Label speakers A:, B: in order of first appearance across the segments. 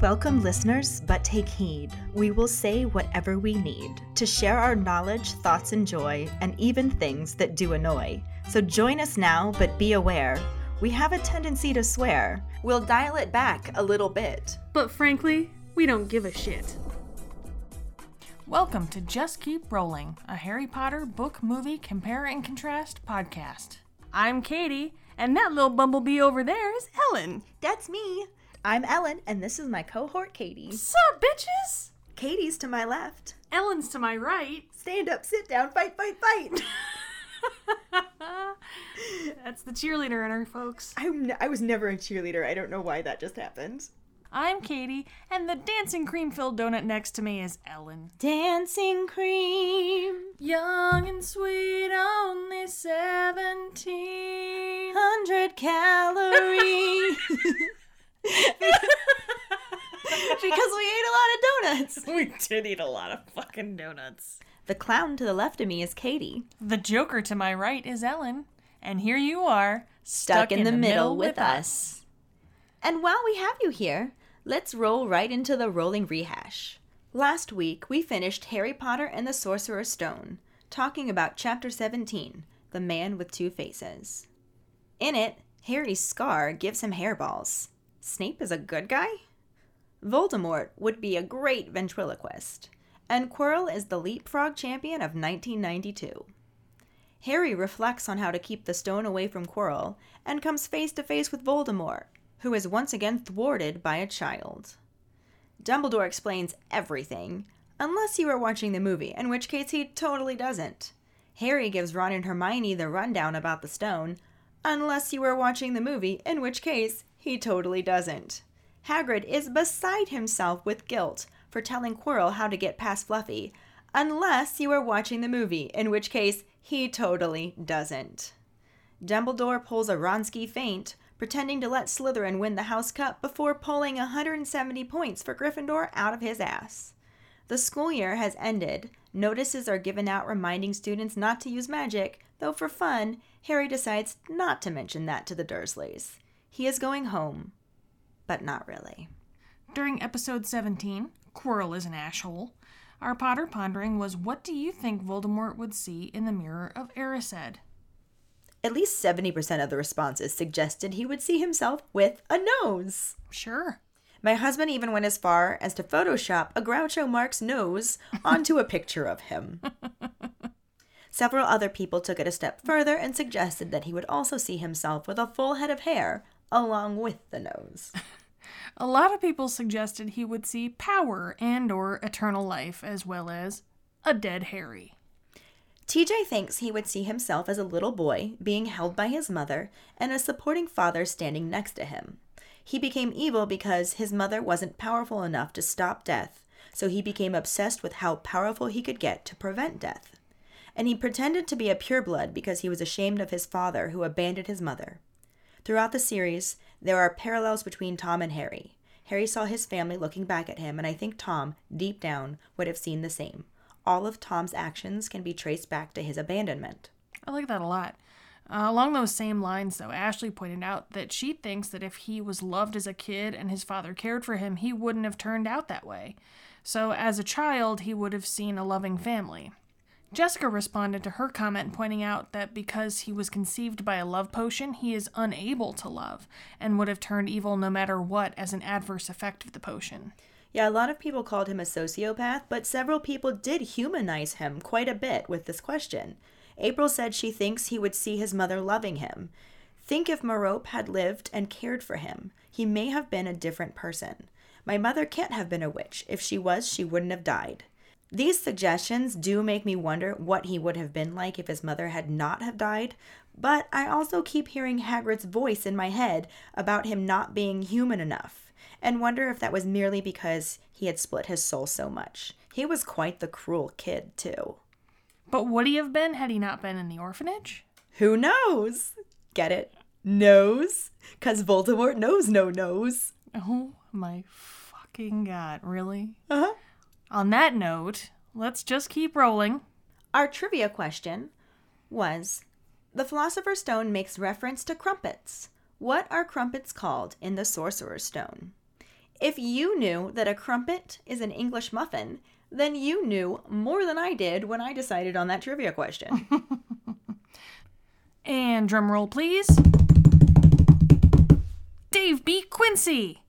A: Welcome, listeners, but take heed. We will say whatever we need to share our knowledge, thoughts, and joy, and even things that do annoy. So join us now, but be aware. We have a tendency to swear. We'll dial it back a little bit.
B: But frankly, we don't give a shit.
C: Welcome to Just Keep Rolling, a Harry Potter book movie compare and contrast podcast. I'm Katie, and that little bumblebee over there is Ellen.
A: That's me. I'm Ellen, and this is my cohort, Katie.
C: Sup, bitches?
A: Katie's to my left.
B: Ellen's to my right.
A: Stand up, sit down, fight, fight, fight.
B: That's the cheerleader in her, folks.
A: I'm n- I was never a cheerleader. I don't know why that just happened.
C: I'm Katie, and the dancing cream filled donut next to me is Ellen.
A: Dancing cream,
C: Young and sweet, only 17.
A: 100 calories. because we ate a lot of donuts.
C: We did eat a lot of fucking donuts.
A: The clown to the left of me is Katie,
C: The Joker to my right is Ellen, and here you are,
A: stuck, in, the, middle, with us. And while we have you here, let's roll right into the rolling rehash. Last week, we finished Harry Potter and the Sorcerer's Stone, talking about Chapter 17, The Man with Two Faces. In it, Harry's scar gives him hairballs. Snape is a good guy? Voldemort would be a great ventriloquist. And Quirrell is the leapfrog champion of 1992. Harry reflects on how to keep the stone away from Quirrell and comes face to face with Voldemort, who is once again thwarted by a child. Dumbledore explains everything, unless you are watching the movie, in which case he totally doesn't. Harry gives Ron and Hermione the rundown about the stone, unless you are watching the movie, in which case he totally doesn't. Hagrid is beside himself with guilt for telling Quirrell how to get past Fluffy, unless you are watching the movie, in which case he totally doesn't. Dumbledore pulls a Wronski feint, pretending to let Slytherin win the House Cup before pulling 170 points for Gryffindor out of his ass. The school year has ended. Notices are given out reminding students not to use magic, though for fun, Harry decides not to mention that to the Dursleys. He is going home, but not really.
C: During episode 17, Quirrell is an asshole. Our Potter pondering was what do you think Voldemort would see in the mirror of Erised?
A: At least 70% of the responses suggested he would see himself with a nose.
C: Sure.
A: My husband even went as far as to Photoshop a Groucho Marx nose onto a picture of him. Several other people took it a step further and suggested that he would also see himself with a full head of hair along with the nose.
C: A lot of people suggested he would see power and or eternal life as well as a dead Harry.
A: TJ thinks he would see himself as a little boy being held by his mother and a supporting father standing next to him. He became evil because his mother wasn't powerful enough to stop death, so he became obsessed with how powerful he could get to prevent death. And he pretended to be a pureblood because he was ashamed of his father who abandoned his mother. Throughout the series, there are parallels between Tom and Harry. Harry saw his family looking back at him, and I think Tom, deep down, would have seen the same. All of Tom's actions can be traced back to his abandonment.
C: I like that a lot. Uh, along those same lines, though, Ashley pointed out that she thinks that if he was loved as a kid and his father cared for him, he wouldn't have turned out that way. So, as a child, he would have seen a loving family. Jessica responded to her comment, pointing out that because he was conceived by a love potion, he is unable to love and would have turned evil no matter what as an adverse effect of the potion.
A: Yeah, a lot of people called him a sociopath, but several people did humanize him quite a bit with this question. April said she thinks he would see his mother loving him. Think if Merope had lived and cared for him. He may have been a different person. My mother can't have been a witch. If she was, she wouldn't have died. These suggestions do make me wonder what he would have been like if his mother had not have died, but I also keep hearing Hagrid's voice in my head about him not being human enough, and wonder if that was merely because he had split his soul so much. He was quite the cruel kid, too.
C: But would he have been had he not been in the orphanage?
A: Who knows? Get it? Knows? Cause Voldemort knows no knows.
C: Oh my fucking god, really?
A: Uh-huh.
C: On that note, let's just keep rolling.
A: Our trivia question was The Philosopher's Stone makes reference to crumpets. What are crumpets called in the Sorcerer's Stone? If you knew that a crumpet is an English muffin, then you knew more than I did when I decided on that trivia question.
C: And drumroll, please. Dave beat Quincy.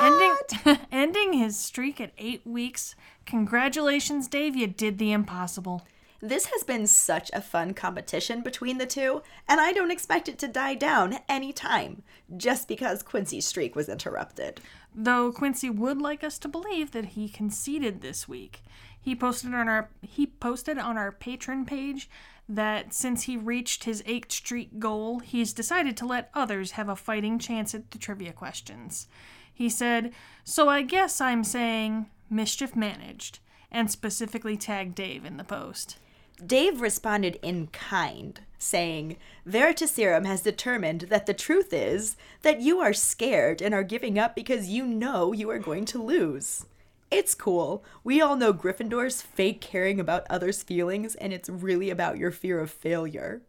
C: Ending, ending his streak at eight weeks. Congratulations, Dave. You did the impossible.
A: this has been such a fun competition between the two, and I don't expect it to die down any time just because Quincy's streak was interrupted.
C: Though Quincy would like us to believe that he conceded this week. He posted on our he posted on our Patreon page that since he reached his 8th streak goal, he's decided to let others have a fighting chance at the trivia questions. He said, "So I guess I'm saying mischief managed." And specifically tagged Dave in the post.
A: Dave responded in kind, saying, Veritaserum has determined that the truth is that you are scared and are giving up because you know you are going to lose. It's cool. We all know Gryffindor's fake caring about others' feelings, and it's really about your fear of failure.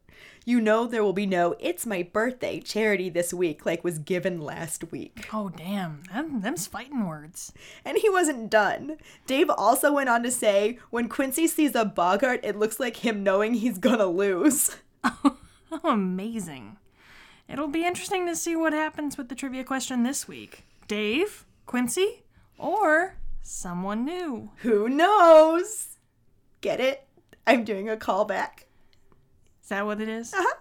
A: You know there will be no It's My Birthday charity this week like was given last week.
C: Oh damn, them, them's fighting words.
A: And he wasn't done. Dave also went on to say, when Quincy sees a Boggart, it looks like him knowing he's gonna lose.
C: Oh, amazing. It'll be interesting to see what happens with the trivia question this week. Dave, Quincy, or someone new.
A: Who knows? Get it? I'm doing a callback.
C: Is that what it is?
A: Uh-huh.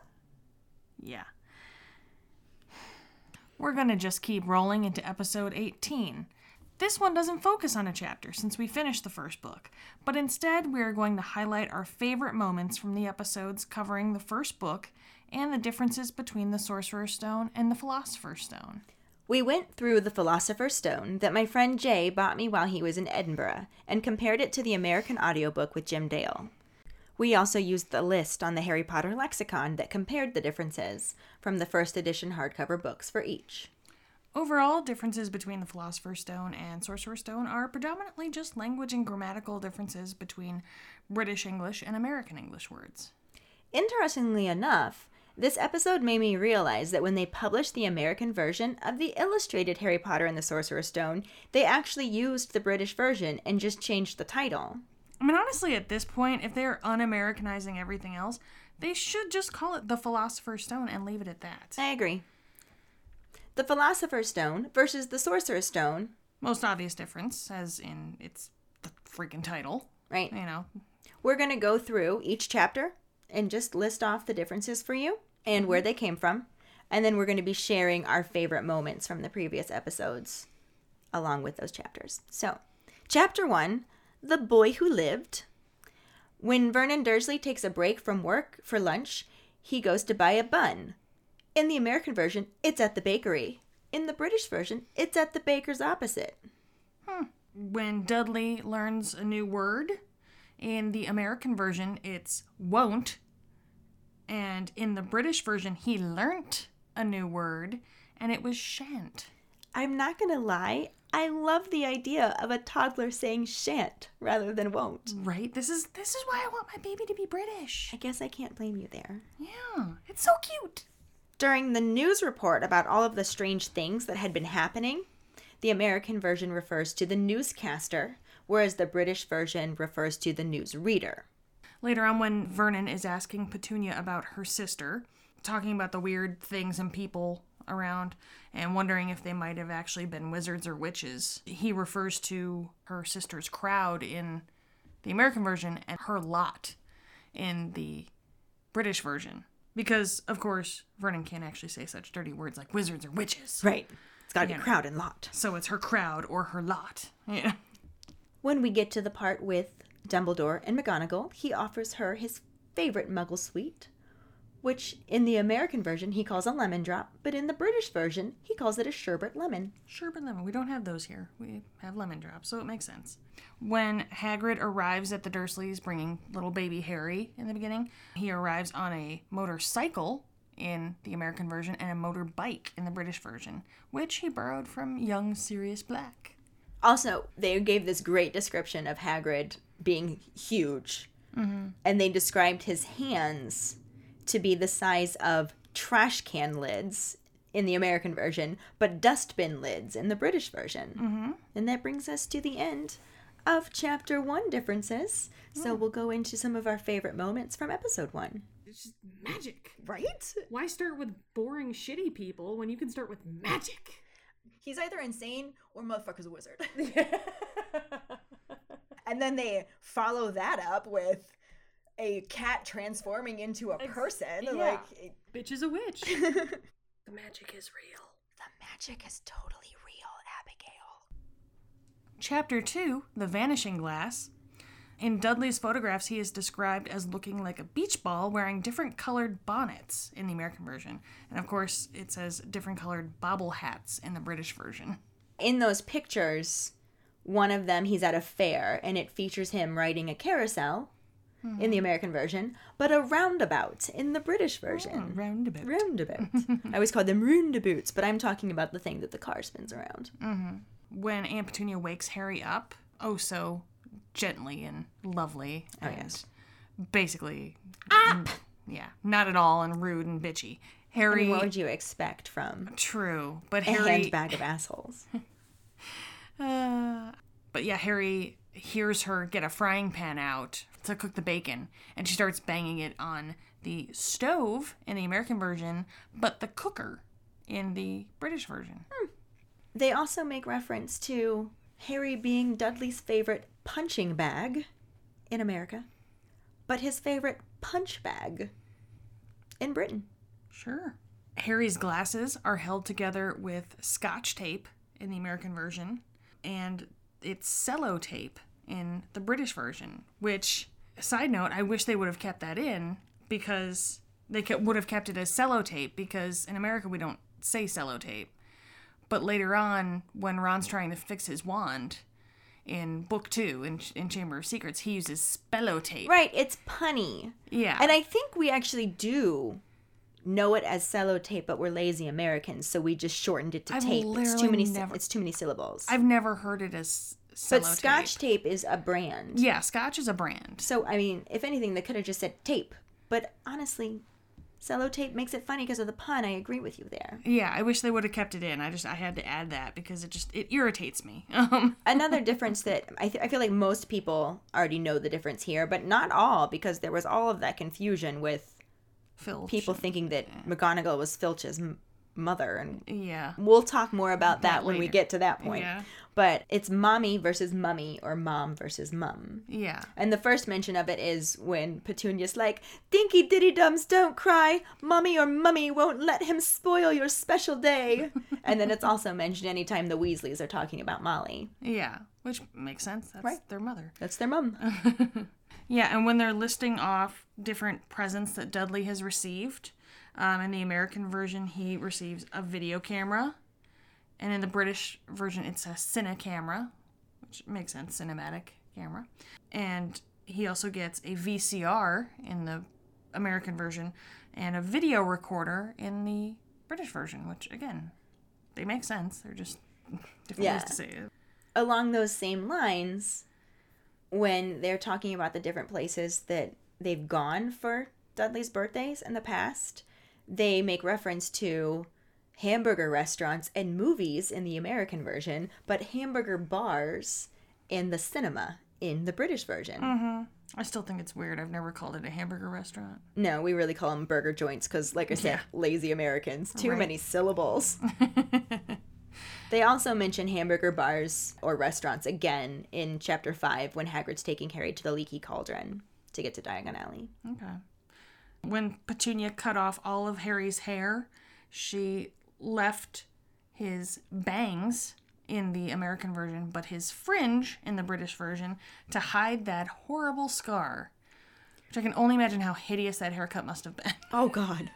C: Yeah. We're going to just keep rolling into episode 18. This one doesn't focus on a chapter since we finished the first book, but instead we are going to highlight our favorite moments from the episodes covering the first book and the differences between the Sorcerer's Stone and the Philosopher's Stone.
A: We went through the Philosopher's Stone that my friend Jay bought me while he was in Edinburgh and compared it to the American audiobook with Jim Dale. We also used the list on the Harry Potter lexicon that compared the differences from the first edition hardcover books for each.
C: Overall, differences between the Philosopher's Stone and Sorcerer's Stone are predominantly just language and grammatical differences between British English and American English words.
A: Interestingly enough, this episode made me realize that when they published the American version of the illustrated Harry Potter and the Sorcerer's Stone, they actually used the British version and just changed the title.
C: I mean, honestly, at this point, if they're un Americanizing everything else, they should just call it the Philosopher's Stone and leave it at that.
A: I agree. The Philosopher's Stone versus the Sorcerer's Stone,
C: Most obvious difference, as in it's the freaking title.
A: right?
C: You know,
A: We're going to go through each chapter and just list off the differences for you and where mhm. they came from. And then we're going to be sharing our favorite moments from the previous episodes along with those chapters. So, chapter one The Boy Who Lived. When Vernon Dursley takes a break from work for lunch, he goes to buy a bun. In the American version, it's at the bakery. In the British version, it's at the baker's opposite. Hmm.
C: when Dudley learns a new word, in the American version, it's won't. And in the British version, he learnt a new word, and it was shan't.
A: I'm not gonna lie, I love the idea of a toddler saying shan't rather than won't.
C: Right? This is this is why I want my baby to be British.
A: I guess I can't blame you there.
C: Yeah, it's so cute.
A: During the news report about all of the strange things that had been happening, the American version refers to the newscaster, whereas the British version refers to the newsreader.
C: Later on, when Vernon is asking Petunia about her sister, talking about the weird things and people around, and wondering if they might have actually been wizards or witches, he refers to her sister's crowd in the American version and her lot in the British version. Because, of course, Vernon can't actually say such dirty words like wizards or witches.
A: Right. It's gotta
C: Yeah.
A: be crowd and lot.
C: So it's her crowd or her lot. Yeah.
A: When we get to the part with Dumbledore and McGonagall, he offers her his favorite muggle sweet, which in the American version he calls a lemon drop, but in the British version he calls it a sherbet lemon.
C: Sherbet lemon. We don't have those here. We have lemon drops, so it makes sense. When Hagrid arrives at the Dursleys bringing little baby Harry in the beginning, he arrives on a motorcycle in the American version and a motorbike in the British version, which he borrowed from young Sirius Black.
A: Also, they gave this great description of Hagrid being huge, mm-hmm. and they described his hands to be the size of trash can lids in the American version, but dustbin lids in the British version. Mm-hmm. And that brings us to the end of chapter one differences. So we'll go into some of our favorite moments from episode one.
B: It's just magic.
A: Right?
B: Why start with boring, shitty people when you can start with magic?
A: He's either insane or motherfucker's a wizard. and then they follow that up with a cat transforming into a person.
B: yeah.
A: Like, it-
B: Bitch is a witch. the magic is real.
A: the magic is totally real, Abigail.
C: Chapter 2 The Vanishing Glass. In Dudley's photographs, he is described as looking like a beach ball wearing different colored bonnets in the American version. And of course, it says different colored bobble hats in the British version.
A: In those pictures, one of them he's at a fair and it features him riding a carousel in the American version, but a roundabout in the British version.
C: Roundabout.
A: Roundabout. I always call them roundabouts, but I'm talking about the thing that the car spins around.
C: When Aunt Petunia wakes Harry up, oh so gently and lovely.
A: Oh,
C: and
A: yes.
C: Basically, mm, yeah, not at all and rude and bitchy.
A: I
C: Harry.
A: mean, what would you expect from
C: True, but
A: a
C: Harry.
A: handbag of assholes?
C: Uh, but yeah, Harry hears her get a frying pan out to cook the bacon, and she starts banging it on the stove in the American version, but the cooker in the British version. Hmm.
A: They also make reference to Harry being Dudley's favorite punching bag in America, but his favorite punch bag in Britain.
C: Sure. Harry's glasses are held together with scotch tape in the American version, and it's cello tape in the British version, which, side note, I wish they would have kept that in because they ke- would have kept it as cello tape because in America we don't say cello tape. But later on, when Ron's trying to fix his wand in book two, in, in Chamber of Secrets, he uses spello tape.
A: Right, it's punny.
C: Yeah.
A: And I think we actually do know it as cello tape, but we're lazy Americans, so we just shortened it to
C: I've
A: tape. It's too many.
C: never-
A: It's too many syllables.
C: I've never heard it as
A: but Scotch
C: tape.
A: is a brand.
C: Yeah, Scotch is a brand.
A: So I mean, if anything, they could have just said tape. But honestly, cello tape makes it funny because of the pun. I agree with you there.
C: Yeah, I wish they would have kept it in. I just I had to add that because it just it irritates me. Um,
A: Another difference that I, th- I feel like most people already know the difference here, but not all because there was all of that confusion with
C: Filch.
A: people thinking that McGonagall was Filch's m- mother, and
C: Yeah.
A: we'll talk more about that
C: That
A: when we get to that point.
C: Yeah.
A: But it's mommy versus mummy or mom versus mum.
C: Yeah.
A: And the first mention of it is when Petunia's like, Dinky diddy dums don't cry. Mommy or mummy won't let him spoil your special day. and then it's also mentioned anytime the Weasleys are talking about Molly.
C: Yeah. Which makes sense. That's
A: Right.
C: their mother.
A: That's their mum.
C: Yeah, and when they're listing off different presents that Dudley has received, um, in the American version, he receives a video camera, and in the British version, it's a cine camera, which makes sense, cinematic camera. And he also gets a VCR in the American version and a video recorder in the British version, which again, they make sense. They're just different
A: Yeah.
C: ways to say it.
A: Along those same lines, when they're talking about the different places that they've gone for Dudley's birthdays in the past, they make reference to hamburger restaurants and movies in the American version, but hamburger bars in the cinema in the British version. Mm-hmm.
C: I still think it's weird. I've never called it a hamburger restaurant.
A: No, we really call them burger joints because, like I said,
C: Yeah.
A: lazy Americans. Too
C: Right.
A: many syllables. they also mention hamburger bars or restaurants again in chapter 5 when Hagrid's taking Harry to the leaky cauldron to get to Diagon Alley.
C: Okay. When Petunia cut off all of Harry's hair, she left his bangs in the American version, but his fringe in the British version to hide that horrible scar. Which I can only imagine how hideous that haircut must have been.
A: Oh, God.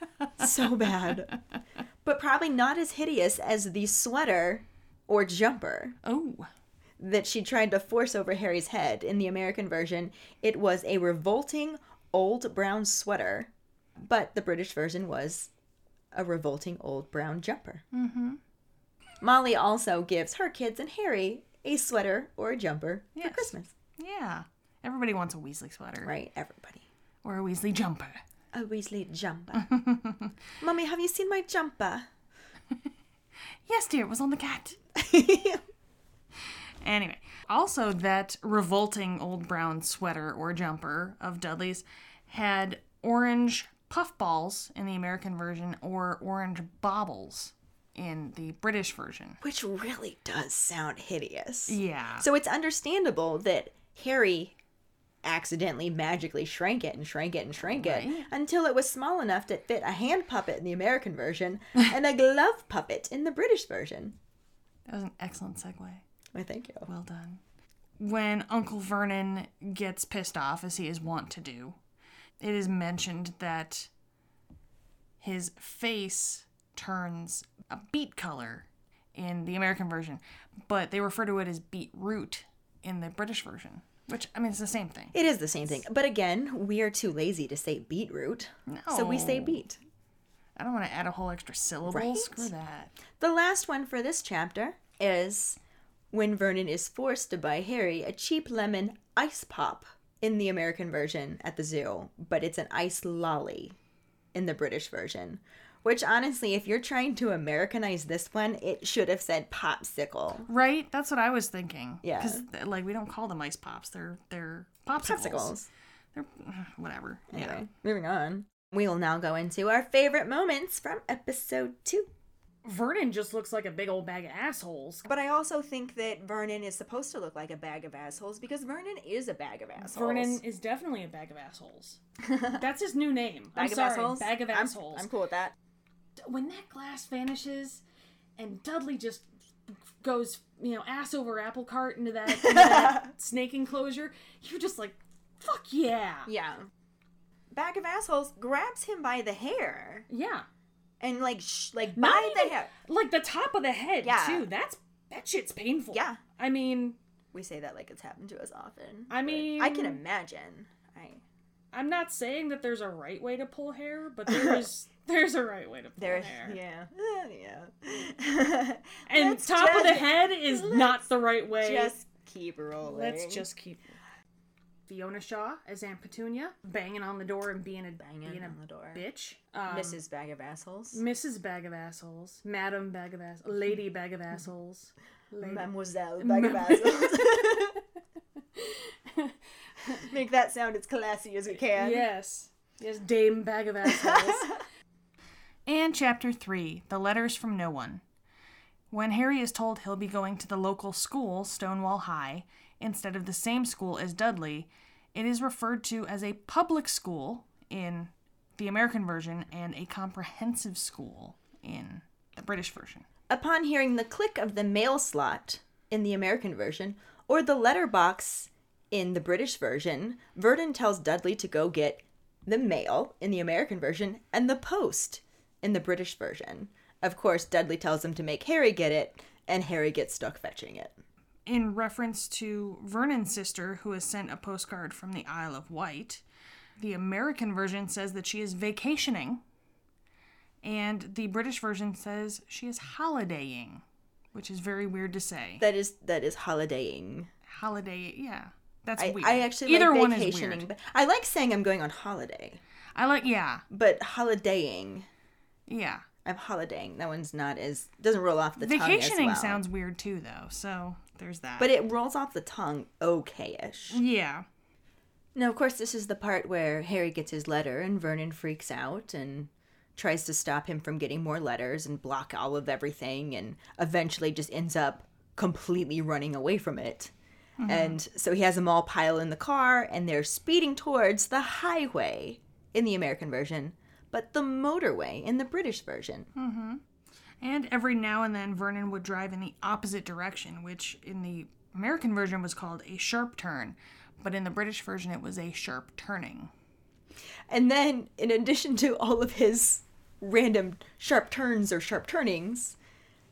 A: so bad. But probably not as hideous as the sweater or jumper
C: Oh,
A: that she tried to force over Harry's head. In the American version, it was a revolting old brown sweater, but the British version was a revolting old brown jumper. Mm-hmm. Molly also gives her kids and Harry a sweater or a jumper
C: Yes.
A: for Christmas.
C: yeah. Everybody wants a Weasley sweater
A: Right, everybody.
C: or a Weasley jumper.
A: A Weasley jumper. Mummy, have you seen my jumper?
C: Yes, dear, it was on the cat. Anyway, also that revolting old brown sweater or jumper of Dudley's had orange puffballs in the American version or orange baubles in the British version.
A: Which really does sound hideous.
C: Yeah.
A: So it's understandable that Harry accidentally magically shrank it and shrank it and shrank it until it was small enough to fit a hand puppet in the American version and a glove puppet in the British version.
C: That was an excellent segue.
A: Why, thank you.
C: Well done. When Uncle Vernon gets pissed off, as he is wont to do, it is mentioned that his face turns a beet color in the American version, but they refer to it as beetroot in the British version, which, I mean, it's the same thing.
A: It is the same thing. But again, we are too lazy to say beetroot. So we say
C: No.
A: beet.
C: I don't want to add a whole extra syllable.
A: Right?
C: Screw that.
A: The last one for this chapter is when Vernon is forced to buy Harry a cheap lemon ice pop in the American version at the zoo, but it's an ice lolly in the British version. Which honestly, if you're trying to Americanize this one, it should have said popsicle.
C: Right? That's what I was thinking.
A: Yeah.
C: Because, like, we don't call them ice pops. They're, they're popsicles.
A: Popsicles.
C: They're, whatever. Yeah.
A: Moving on. We will now go into our favorite moments from episode two.
B: Vernon just looks like a big old bag of assholes.
A: But I also think that Vernon is supposed to look like a bag of assholes because Vernon is a bag of assholes.
B: Vernon is definitely a bag of assholes. That's his new name.
A: bag
B: I'm
A: of
B: sorry,
A: assholes.
B: Bag of
A: I'm-
B: assholes.
A: I'm cool with that.
B: When that glass vanishes and Dudley just goes, you know, ass over apple cart into that, into that snake enclosure, you're just like, fuck yeah.
A: Yeah. Bag of assholes grabs him by the hair
B: Yeah.
A: and like sh- like
B: Not
A: by the hair.
B: Like the top of the head,
A: Yeah.
B: too. That's that shit's painful.
A: Yeah.
B: I mean,
A: We say that like it's happened to us often.
B: I mean-
A: I can imagine. I
B: I'm not saying that there's a right way to pull hair, but there is there's a right way to pull
A: there's
B: hair.
A: yeah yeah.
B: And
A: Let's
B: top of the head is not the right way.
A: Just keep rolling.
B: Let's just keep. Fiona Shaw as Aunt Petunia, banging on the door and being a
A: Banging
B: being a
A: on the door.
B: bitch. Um,
A: Mrs. Bag of Assholes.
B: Mrs. Bag of Assholes, Madam Bag of Ass, Lady Bag of Assholes, Lady.
A: Mademoiselle Bag of Assholes. Make that sound as classy as we can.
B: yes, yes, Dame Bag of Assholes.
C: And chapter 3 The Letters from No One. When Harry is told he'll be going to the local school, Stonewall High, instead of the same school as Dudley, it is referred to as a public school in the American version and a comprehensive school in the British version.
A: Upon hearing the click of the mail slot in the American version or the letterbox in the British version, Vernon tells Dudley to go get the mail in the American version and the post in the British version. Of course, Dudley tells him to make Harry get it, and Harry gets stuck fetching it.
C: In reference to Vernon's sister, who has sent a postcard from the Isle of Wight, the American version says that she is vacationing, and the British version says she is holidaying, which is very weird to say.
A: That is that is holidaying.
C: Holiday, yeah, that's
A: I,
C: weird.
A: I actually
C: either
A: like
C: one is weird.
A: but I like saying I'm going on holiday.
C: I like, yeah,
A: But holidaying,
C: yeah.
A: I'm holidaying. That one's not as doesn't roll off the tongue as
C: Vacationing
A: well.
C: sounds weird too, though. So there's that.
A: but it rolls off the tongue okay-ish.
C: yeah,
A: Now, of course, this is the part where Harry gets his letter and Vernon freaks out and tries to stop him from getting more letters and block all of everything and eventually just ends up completely running away from it. And mm-hmm. so he has them all pile in the car and they're speeding towards the highway in the American version, but the motorway in the British version. Mm-hmm.
C: and every now and then Vernon would drive in the opposite direction, which in the American version was called a sharp turn, but in the British version it was a sharp turning.
A: And then, in addition to all of his random sharp turns or sharp turnings,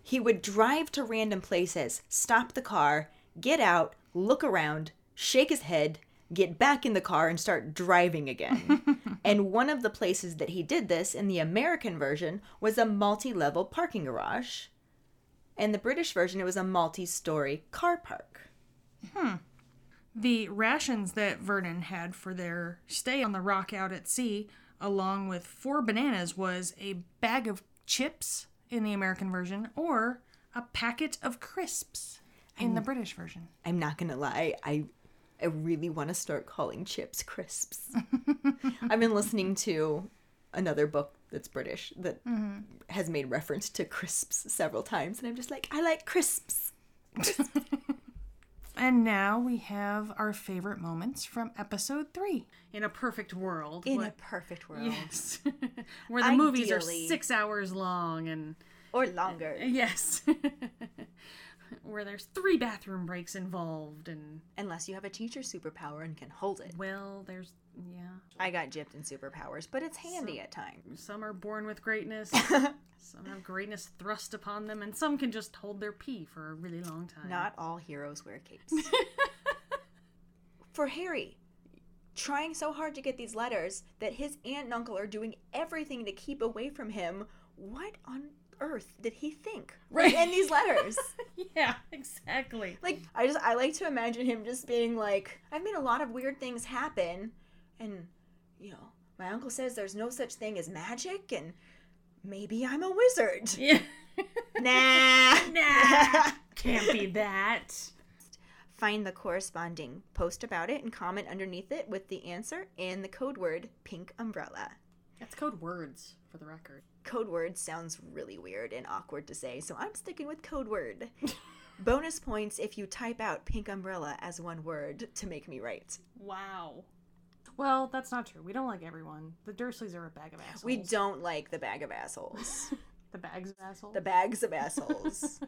A: he would drive to random places, stop the car, get out, look around, shake his head, get back in the car, and start driving again. and one of the places that he did this in the American version was a multi level parking garage. In the British version, it was a multi story car park. Hmm.
C: The rations that Vernon had for their stay on the rock out at sea, along with four bananas, was a bag of chips in the American version or a packet of crisps in the British version.
A: I'm not gonna lie, I I really want to start calling chips crisps. I've been listening to another book that's British that mm-hmm. has made reference to crisps several times, and I'm just like, I like crisps.
C: And now we have our favorite moments from episode three.
B: In a perfect world.
A: In
B: what-
A: a perfect world,
B: Yes. Where the movies are six hours long and
A: or longer,
B: yes. Where there's three bathroom breaks involved and
A: unless you have a teacher superpower and can hold it.
B: well, there's yeah.
A: I got gypped in superpowers, but it's handy at times.
B: Some are born with greatness. some have greatness thrust upon them, and some can just hold their pee for a really long time.
A: Not all heroes wear capes. For Harry, trying so hard to get these letters that his aunt and uncle are doing everything to keep away from him, what on earth did he think?
B: Right.
A: In these letters.
B: Yeah, exactly.
A: like I just I like to imagine him just being like, I've made a lot of weird things happen and you know, my uncle says there's no such thing as magic and maybe I'm a wizard.
B: Yeah.
A: nah.
B: nah. Can't be that.
A: Find the corresponding post about it and comment underneath it with the answer and the code word pink umbrella.
B: That's code words for the record.
A: Code word sounds really weird and awkward to say, so I'm sticking with code word. Bonus points if you type out pink umbrella as one word to make me right.
B: Wow. Well, that's not true. We don't like everyone. The Dursleys are a bag of assholes.
A: We don't like the bag of assholes.
B: The bags of assholes.
A: the bags of assholes.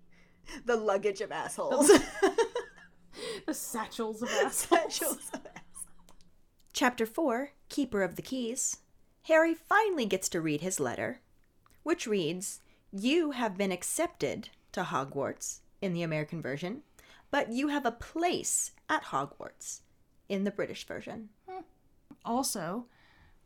A: the luggage of assholes.
B: The satchels of assholes.
A: Satchels of assholes. Chapter 4 Keeper of the Keys. Harry finally gets to read his letter, which reads You have been accepted to Hogwarts in the American version, but you have a place at Hogwarts in the British version. Hmm.
C: Also,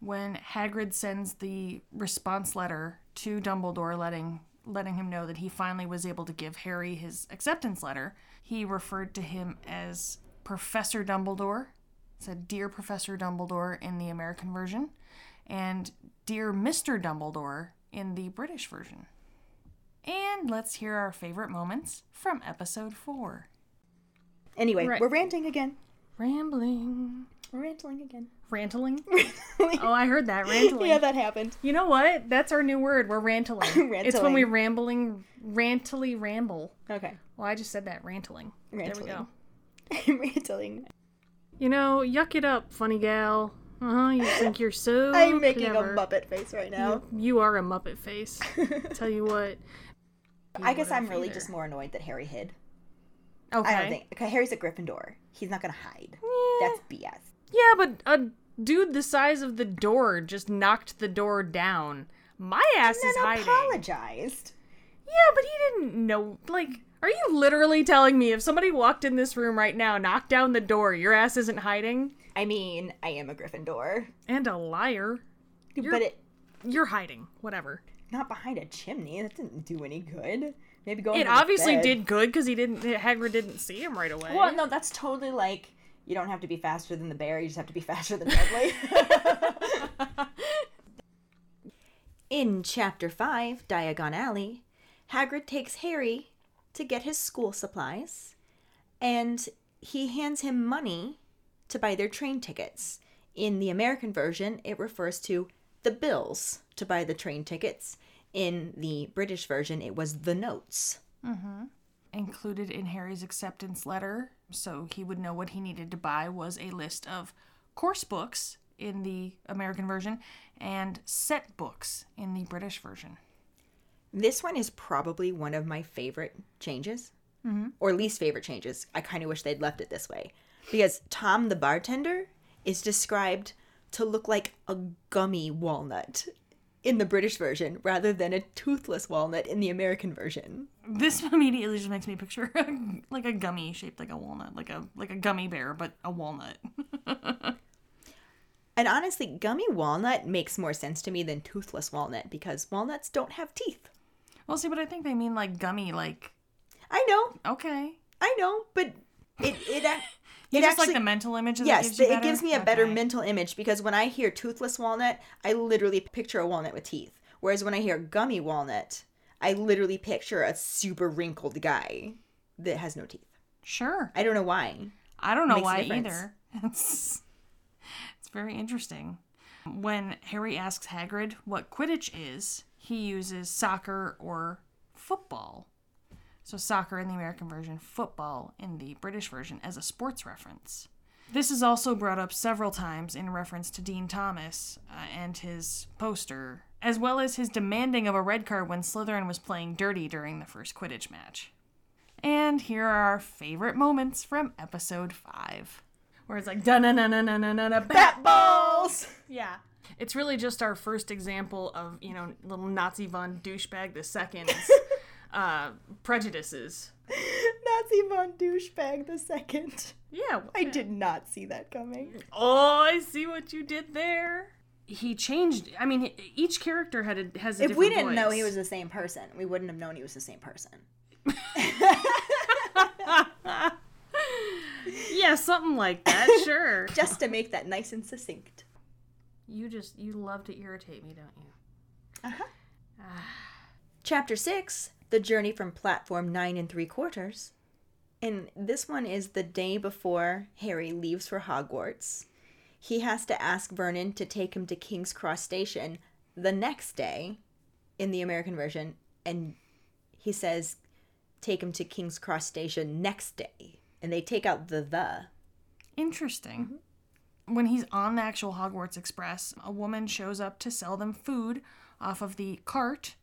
C: when Hagrid sends the response letter to Dumbledore letting letting him know that he finally was able to give Harry his acceptance letter, he referred to him as Professor Dumbledore. Said Dear Professor Dumbledore in the American version and Dear Mr. Dumbledore in the British version. And let's hear our favorite moments from episode 4.
A: Anyway,
B: Right.
A: we're ranting again.
B: Rambling.
A: We're ranting again.
B: Rantling? Oh, I heard that. Rantling.
A: yeah, that happened.
B: You know what? That's our new word. We're rantling. rantling. It's when
A: Rantling.
B: we rambling, rantily ramble.
A: Okay.
B: Well, I just said that. Rantling. There we go.
A: Rantling.
B: You know, yuck it up, funny gal. Uh huh. You think you're so.
A: I'm making
B: clever.
A: a Muppet face right now.
B: You are a Muppet face. Tell you what.
A: I guess I'm really
B: feeder.
A: just more annoyed that Harry hid.
B: Okay.
A: I don't think. Okay, Harry's a Gryffindor. He's not gonna hide.
B: Yeah.
A: That's BS.
B: Yeah, but a dude the size of the door just knocked the door down. My ass is
A: And
B: hiding.
A: apologized.
B: Yeah, but he didn't know. Like, are you literally telling me if somebody walked in this room right now, knocked down the door, your ass isn't hiding?
A: I mean, I am a Gryffindor,
B: And a liar.
A: but it
B: You're hiding. Whatever.
A: not behind a chimney. That didn't do any good. Maybe go.
B: It obviously did good because he didn't. Hagrid didn't see him right away.
A: Well, no, that's totally like you don't have to be faster than the bear. You just have to be faster than Dudley. In chapter five, Diagon Alley, Hagrid takes Harry to get his school supplies, and he hands him money to buy their train tickets. In the American version, it refers to the bills to buy the train tickets. In the British version, it was the notes. Mm-hmm.
C: included in Harry's acceptance letter, so he would know what he needed to buy, was a list of course books in the American version and set books in the British version.
A: This one is probably one of my favorite changes, mm-hmm. or least favorite changes. I kind of wish they'd left it this way because Tom the bartender is described to look like a gummy walnut in the British version rather than a toothless walnut in the American version.
C: This immediately just makes me picture like a gummy shaped like a walnut, like a like a gummy bear, but a walnut.
A: And honestly, gummy walnut makes more sense to me than toothless walnut because walnuts don't have teeth.
C: well, see, but I think they mean like gummy, like
A: I know,
C: okay.
A: I know, but it it, it
C: just
A: actually
C: like the mental image. That
A: Yes,
C: gives you
A: it gives me a better
C: Okay.
A: mental image because when I hear toothless walnut, I literally picture a walnut with teeth. Whereas when I hear gummy walnut, I literally picture a super wrinkled guy that has no teeth.
C: Sure.
A: I don't know why.
C: I don't know why either. It's, it's very interesting. When Harry asks Hagrid what Quidditch is, he uses soccer or football. So, soccer in the American version, football in the British version as a sports reference. This is also brought up several times in reference to Dean Thomas uh, and his poster, as well as his demanding of a red card when Slytherin was playing dirty during the first Quidditch match. And here are our favorite moments from episode 5. Where it's like, da na na na na na na na bat
A: Balls!
C: Yeah. It's really just our first example of, you know, little Nazi von douchebag the second's uh, prejudices.
A: Nazi von douchebag the second.
C: Yeah.
A: I did not see that coming.
C: Oh, I see what you did there. He changed. I mean, each character had a, has a
A: If we didn't know he was the same person, we wouldn't have known he was the same person.
C: yeah, something like that. Sure.
A: Just to make that nice and succinct.
C: you just you love to irritate me, don't you?
A: Uh-huh. Chapter 6 The Journey from Platform 9 and 3 Quarters. And this one is the day before Harry leaves for Hogwarts. He has to ask Vernon to take him to King's Cross Station the next day in the American version. And he says, take him to King's Cross Station next day. And they take out the the.
C: Interesting. Mm-hmm. When he's on the actual Hogwarts Express, a woman shows up to sell them food off of the cart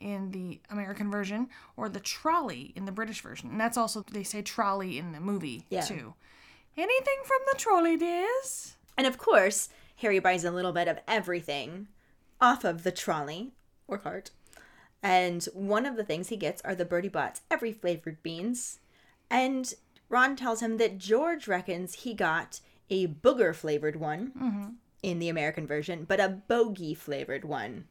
C: in the American version or the trolley in the British version. And that's also, they say trolley in the movie
A: Yeah.
C: too. Anything from the trolley days?
A: And of course, Harry buys a little bit of everything off of the trolley or cart. And one of the things he gets are the Bertie Botts every flavored beans. And Ron tells him that George reckons he got a booger flavored one mm-hmm. in the American version, but a bogey flavored one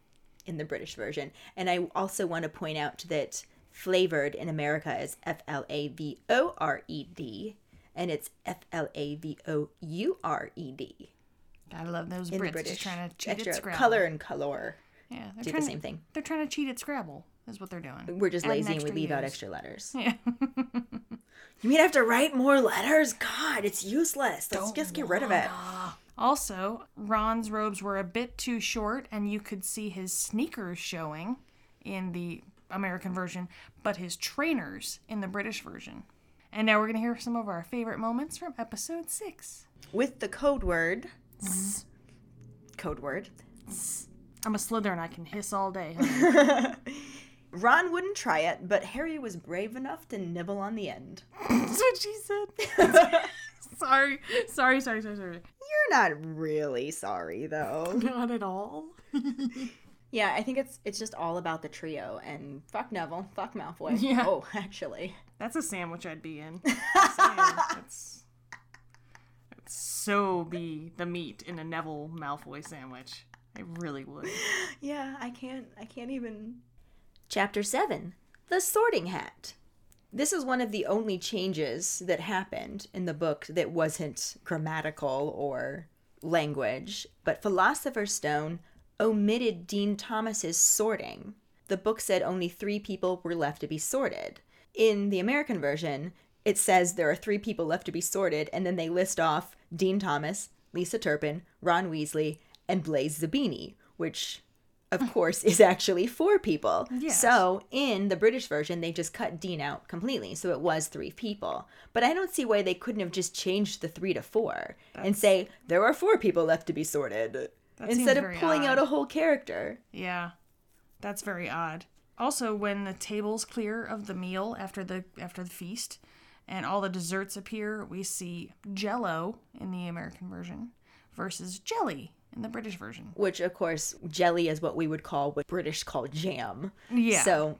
A: in the British version. And I also want to point out that flavored in America is F L A V O R E D, and it's F L A V O U R E D
C: I love those
A: in
C: Brits
A: the British.
C: just trying to cheat
A: Extra
C: at Scrabble.
A: color and color
C: yeah, they're
A: do
C: trying
A: the
C: to-
A: same thing.
C: They're trying to cheat at Scrabble. Is what they're doing.
A: We're just lazy and we leave out extra letters.
C: Yeah.
A: You mean I have to write more letters? God, it's useless. Let's just get rid of it.
C: Also, Ron's robes were a bit too short, and you could see his sneakers showing in the American version, but his trainers in the British version. And now we're going to hear some of our favorite moments from episode six.
A: With the code word. Code word.
C: I'm a Slytherin, I can hiss all day.
A: Ron wouldn't try it, but Harry was brave enough to nibble on the end.
C: That's what she said. sorry, sorry, sorry, sorry, sorry.
A: You're not really sorry though.
C: Not at all.
A: yeah, I think it's it's just all about the trio and fuck Neville, fuck Malfoy.
C: Yeah.
A: Oh, actually.
C: That's a sandwich I'd be in. That's, so be the meat in a Neville Malfoy sandwich. I really would.
A: Yeah, I can't I can't even Chapter 7. The Sorting Hat. This is one of the only changes that happened in the book that wasn't grammatical or language, but Philosopher's Stone omitted Dean Thomas's sorting. The book said only 3 people were left to be sorted. In the American version, it says there are 3 people left to be sorted and then they list off Dean Thomas, Lisa Turpin, Ron Weasley, and Blaise Zabini, which of course, is actually four people.
C: Yes.
A: So in the British version, they just cut Dean out completely. So it was three people. But I don't see why they couldn't have just changed the three to four and say there are four people left to be sorted
C: That
A: instead of pulling out a whole character.
C: Yeah, that's very odd. Also, when the table's clear of the meal after the after the feast, and all the desserts appear, we see Jello in the American version versus jelly in the British version.
A: Which, of course, jelly is what we would call what British call jam.
C: Yeah.
A: So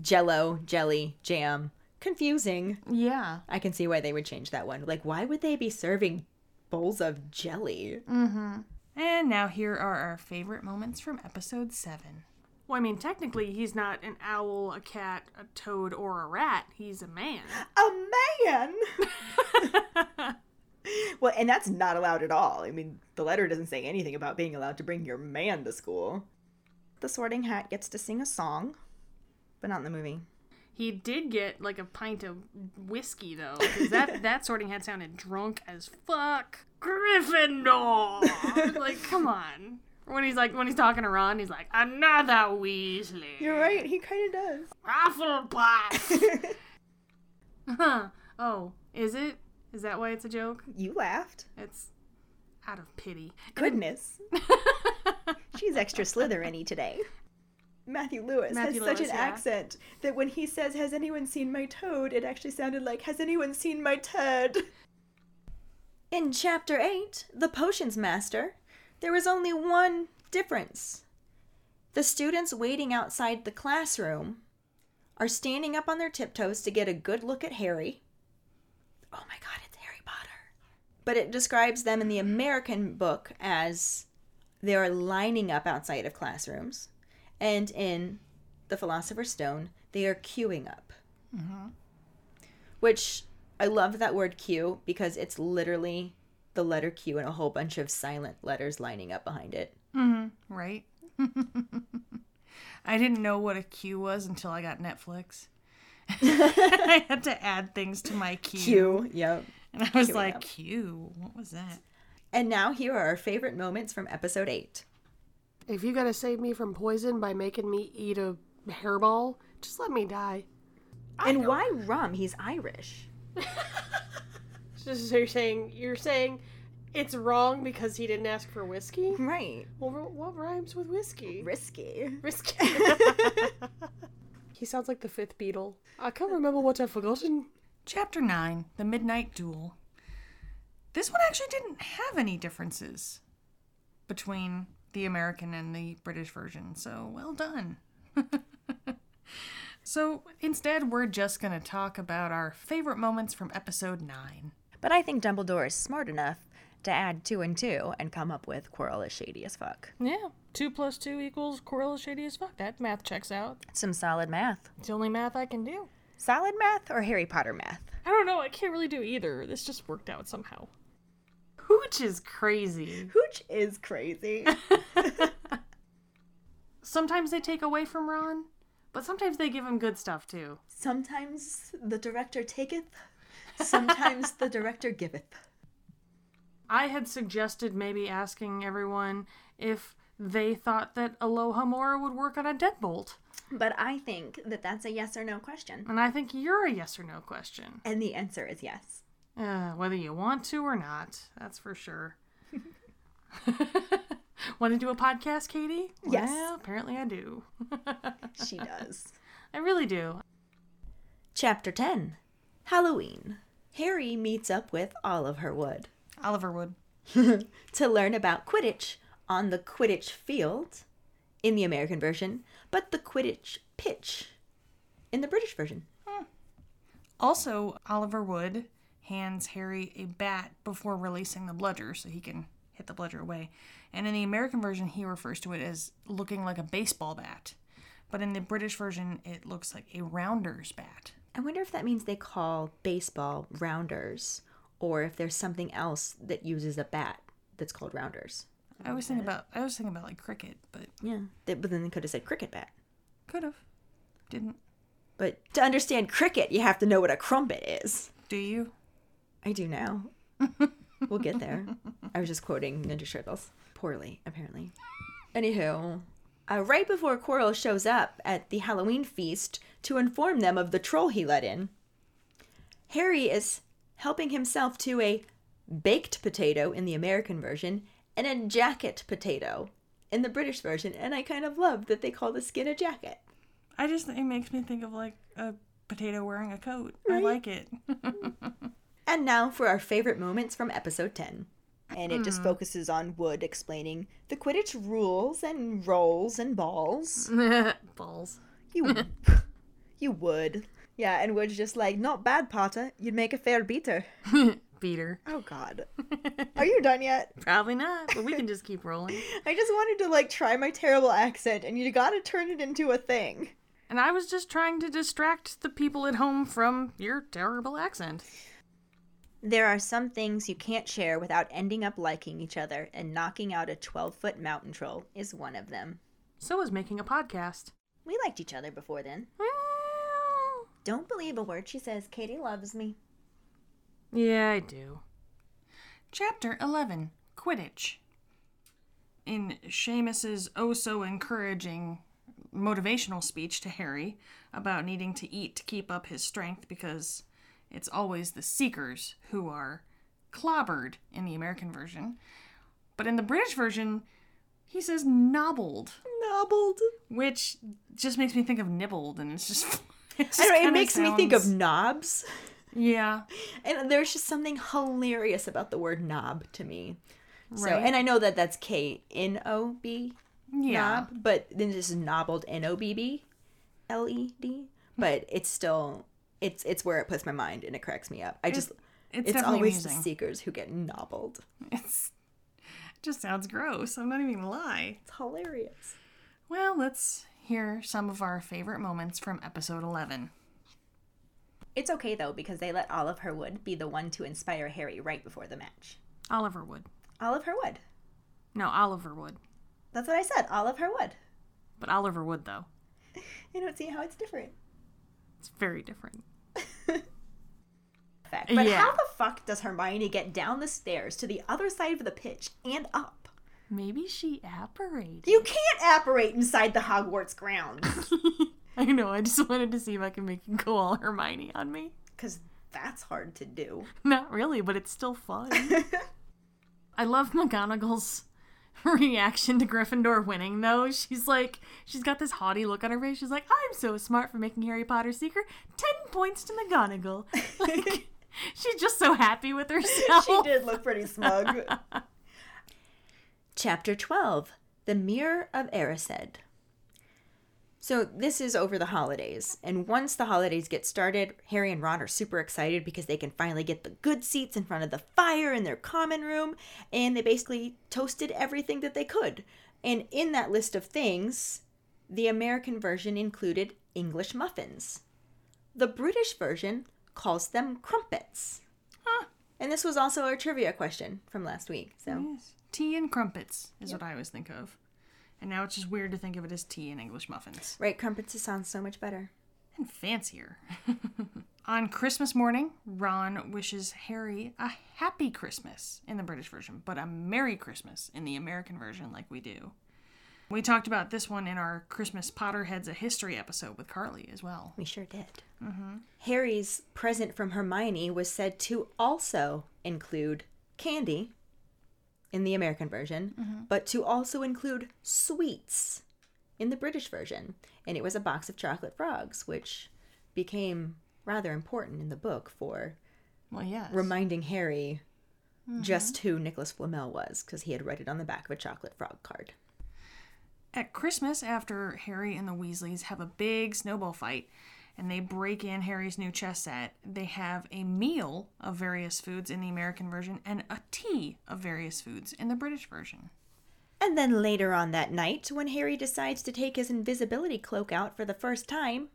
A: jello, jelly, jam. Confusing.
C: Yeah.
A: I can see why they would change that one. Like, why would they be serving bowls of jelly? Mm hmm.
C: And now here are our favorite moments from episode 7. Well, I mean, technically, he's not an owl, a cat, a toad, or a rat. He's a man.
A: a man. well, and that's not allowed at all. I mean, the letter doesn't say anything about being allowed to bring your man to school. The sorting hat gets to sing a song. but not in the movie.
C: He did get like a pint of whiskey though, because that that Sorting Hat sounded drunk as fuck. Gryffindor. like, come on. When he's like when he's talking to Ron, he's like another Weasley.
A: You're right. He kind of does.
C: Hufflepuff. Huh. oh, is it? Is that why it's a joke?
A: you laughed.
C: It's out of pity.
A: Goodness. She's extra Slytherin today. Matthew Lewis
C: Matthew
A: has such an
C: yeah.
A: accent that when he says, Has anyone seen my toad? it actually sounded like, Has anyone seen my turd? In chapter 8, The Potions Master, there was only one difference. The students waiting outside the classroom are standing up on their tiptoes to get a good look at Harry. Oh my god, it's Harry Potter. But it describes them in the American book as they are lining up outside of classrooms. And in The Philosopher's Stone, they are queuing up. Mm-hmm. Which I love that word queue because it's literally the letter Q and a whole bunch of silent letters lining up behind it. Mm-hmm.
C: Right? I didn't know what a queue was until I got Netflix. I had to add things to my queue.
A: Q, yep.
C: And I was
A: Queuing
C: like,
A: up.
C: queue? What was that?
A: And now here are our favorite moments from episode 8.
D: If you gotta save me from poison by making me eat a hairball, just let me die.
A: And why rum? He's Irish.
D: So you're saying you're saying it's wrong because he didn't ask for whiskey.
A: Right.
D: Well, what rhymes with whiskey?
A: Risky.
D: Risky. he sounds like the fifth Beatle. I can't remember what I've forgotten.
C: Chapter 9 The Midnight Duel. This one actually didn't have any differences between the American and the British version, so well done. so instead, we're just going to talk about our favorite moments from episode 9.
A: But I think Dumbledore is smart enough to add two and two and come up with Quirrell is shady as fuck.
D: Yeah, two plus two equals Quirrell is shady as fuck. That math checks out.
A: Some solid math.
D: It's the only math I can do.
A: Solid math or Harry Potter math?
D: I don't know. I can't really do either. This just worked out somehow.
C: Hooch is crazy.
A: Hooch is crazy.
C: Sometimes they take away from Ron, but sometimes they give him good stuff too.
A: sometimes the director taketh, sometimes the director giveth.
C: I had suggested maybe asking everyone if they thought that Alohomora would work on a deadbolt.
A: But I think that that's a yes or no question.
C: And I think you're a yes or no question.
A: And the answer is yes.
C: Uh, whether you want to or not, that's for sure. want to do a podcast, Katie?
A: Yes.
C: Well, apparently I do.
A: She does.
C: I really do.
A: Chapter 10 Halloween. Harry meets up with Oliver Wood
C: Oliver Wood.
A: to learn about Quidditch on the Quidditch field in the American version, but the Quidditch pitch in the British version. Hmm.
C: Also, Oliver Wood hands Harry a bat before releasing the bludger so he can hit the bludger away. And in the American version, he refers to it as looking like a baseball bat. But in the British version, it looks like a rounder's bat.
A: I wonder if that means they call baseball rounders or if there's something else that uses a bat that's called rounders.
C: I was thinking about I was thinking about like cricket, but
A: Yeah, they, but then they could have said cricket bat.
C: could have. Didn't.
A: But to understand cricket, you have to know what a crumpet is.
C: Do you?
A: I do now. we'll get there. I was just quoting Ninja Turtles. Poorly, apparently. Anywho, uh, right before Quirrell shows up at the Halloween feast to inform them of the troll he let in, Harry is helping himself to a baked potato in the American version and a jacket potato in the British version, and I kind of love that they call the skin a jacket.
C: I just it makes me think of like a potato wearing a coat. I like it.
A: And now for our favorite moments from episode 10. And it just hmm. focuses on Wood explaining the Quidditch rules and rolls and balls.
C: Balls.
A: You you would. Yeah, and Wood's just like, not bad, Potter. You'd make a fair beater.
C: Beater.
A: Oh god. Are you done yet?
C: Probably not, but we can just keep rolling.
A: I just wanted to like try my terrible accent and you gotta turn it into a thing.
C: And I was just trying to distract the people at home from your terrible accent.
A: There are some things you can't share without ending up liking each other, and knocking out a 12 foot mountain troll is one of them.
C: So is making a podcast.
A: We liked each other before then. Don't believe a word she says. Katie loves me.
C: Yeah, I do. Chapter 11 Quidditch. In Seamus's oh so encouraging motivational speech to Harry about needing to eat to keep up his strength because it's always the seekers who are clobbered in the American version. But in the British version, he says nobbled,
A: Nobbled.
C: which just makes me think of nibbled, and it's just. it just
A: I don't know, it makes me think of knobs.
C: Yeah.
A: And there's just something hilarious about the word knob to me. So,
C: Right.
A: and I know that that's K N O B
C: Yeah.
A: knob, but then this is nobbled N O B B L E D. But it's still it's it's where it puts my mind and it cracks me up. I just
C: It's,
A: it's,
C: definitely
A: always
C: amusing.
A: the seekers who get nobbled.
C: It's it just sounds gross. I'm not even gonna lie.
A: It's hilarious.
C: Well, let's hear some of our favorite moments from episode 11.
A: It's okay though because they let Olive Herwood be the one to inspire Harry right before the match.
C: Oliver Wood.
A: Olive Herwood.
C: No, Oliver Wood.
A: That's what I said. Olive Herwood.
C: But Oliver Wood, though.
A: I don't see how it's different.
C: It's very different.
A: But
C: Yeah.
A: how the fuck does Hermione get down the stairs to the other side of the pitch and up?
C: Maybe she apparated.
A: You can't apparate inside the Hogwarts grounds.
C: I know, I just wanted to see if I can make you go all Hermione on me.
A: Because that's hard to do.
C: Not really, but it's still fun. I love McGonagall's reaction to Gryffindor winning, though. She's like, she's got this haughty look on her face. She's like, I'm so smart for making Harry Potter seeker. Ten points to McGonagall. Like, she's just so happy with herself.
A: she did look pretty smug. Chapter 12 The Mirror of Erised. So, this is over the holidays, and once the holidays get started, Harry and Ron are super excited because they can finally get the good seats in front of the fire in their common room, and they basically toasted everything that they could. And in that list of things, the American version included English muffins. The British version calls them crumpets. And this was also our trivia question from last week. So
C: Yes. Tea and crumpets is what I always think of. And now it's just weird to think of it as tea and English muffins.
A: right, crumpets sounds so much better.
C: and fancier. On Christmas morning, Ron wishes Harry a happy Christmas in the British version, but a Merry Christmas in the American version, like we do. We talked about this one in our Christmas Potterheads a History episode with Carly as well.
A: We sure did. Mm-hmm. Harry's present from Hermione was said to also include candy in the American version, mm-hmm. but to also include sweets in the British version. And it was a box of chocolate frogs, which became rather important in the book for
C: Well, yes.
A: reminding Harry mm-hmm. just who Nicholas Flamel was, because he had read it on the back of a chocolate frog card.
C: At Christmas, after Harry and the Weasleys have a big snowball fight and they break in Harry's new chess set, they have a meal of various foods in the American version and a tea of various foods in the British version.
A: And then later on that night, when Harry decides to take his invisibility cloak out for the first time,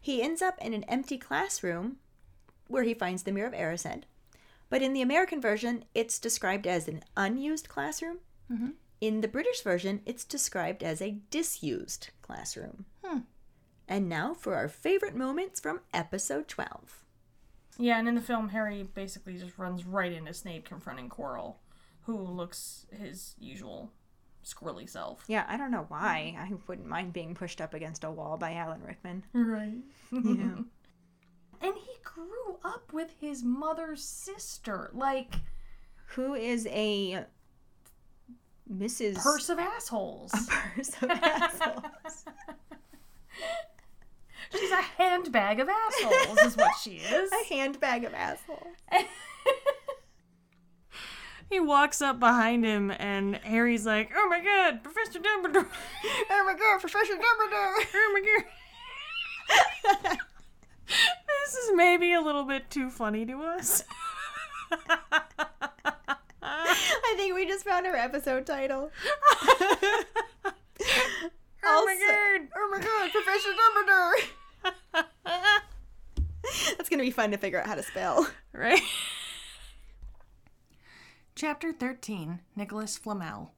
A: he ends up in an empty classroom where he finds the Mirror of Erised. But in the American version, it's described as an unused classroom. Mm-hmm. In the British version, it's described as a disused classroom. Hmm. And now for our favorite moments from episode 12.
B: Yeah, and in the film, Harry basically just runs right into Snape confronting Quirrell, who looks his usual squirrely self.
A: Yeah, I don't know why. I wouldn't mind being pushed up against a wall by Alan Rickman.
B: Right.
A: Yeah.
B: And he grew up with his mother's sister, like
A: Who is a Mrs.
B: purse of assholes.
A: Purse of assholes.
B: She's a handbag of assholes, is what she is.
A: a handbag of assholes.
C: He walks up behind him, and Harry's like, "Oh my God, Professor Dumbledore!
A: Oh my god, Professor Dumbledore!
C: Oh my God!" this is maybe a little bit too funny to us.
A: I think we just found our episode title.
C: oh my God!
A: Oh my god, Professor Dumbledore! Gonna be fun to figure out how to spell.
C: Right. Chapter 13 Nicholas Flamel.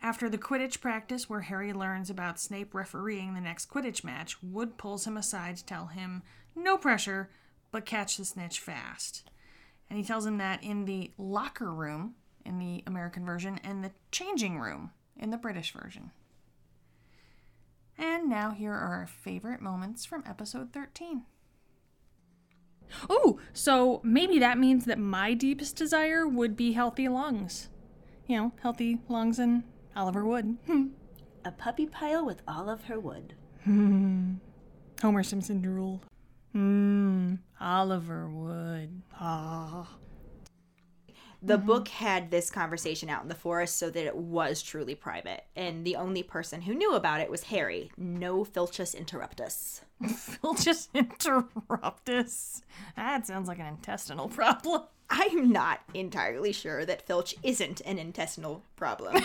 C: After the Quidditch practice, where Harry learns about Snape refereeing the next Quidditch match, Wood pulls him aside to tell him, no pressure, but catch the snitch fast. And he tells him that in the locker room, in the American version, and the changing room, in the British version. And now here are our favorite moments from episode 13. Oh, so maybe that means that my deepest desire would be healthy lungs. You know, healthy lungs and Oliver Wood. Hmm.
A: A puppy pile with all of her wood. Hmm.
C: Homer Simpson drooled. Mmm, Oliver Wood. Ah.
A: The mm-hmm. book had this conversation out in the forest so that it was truly private, and the only person who knew about it was Harry. No Filchus interruptus.
C: Phil just interrupt us. That sounds like an intestinal problem.
A: I'm not entirely sure that Filch isn't an intestinal problem.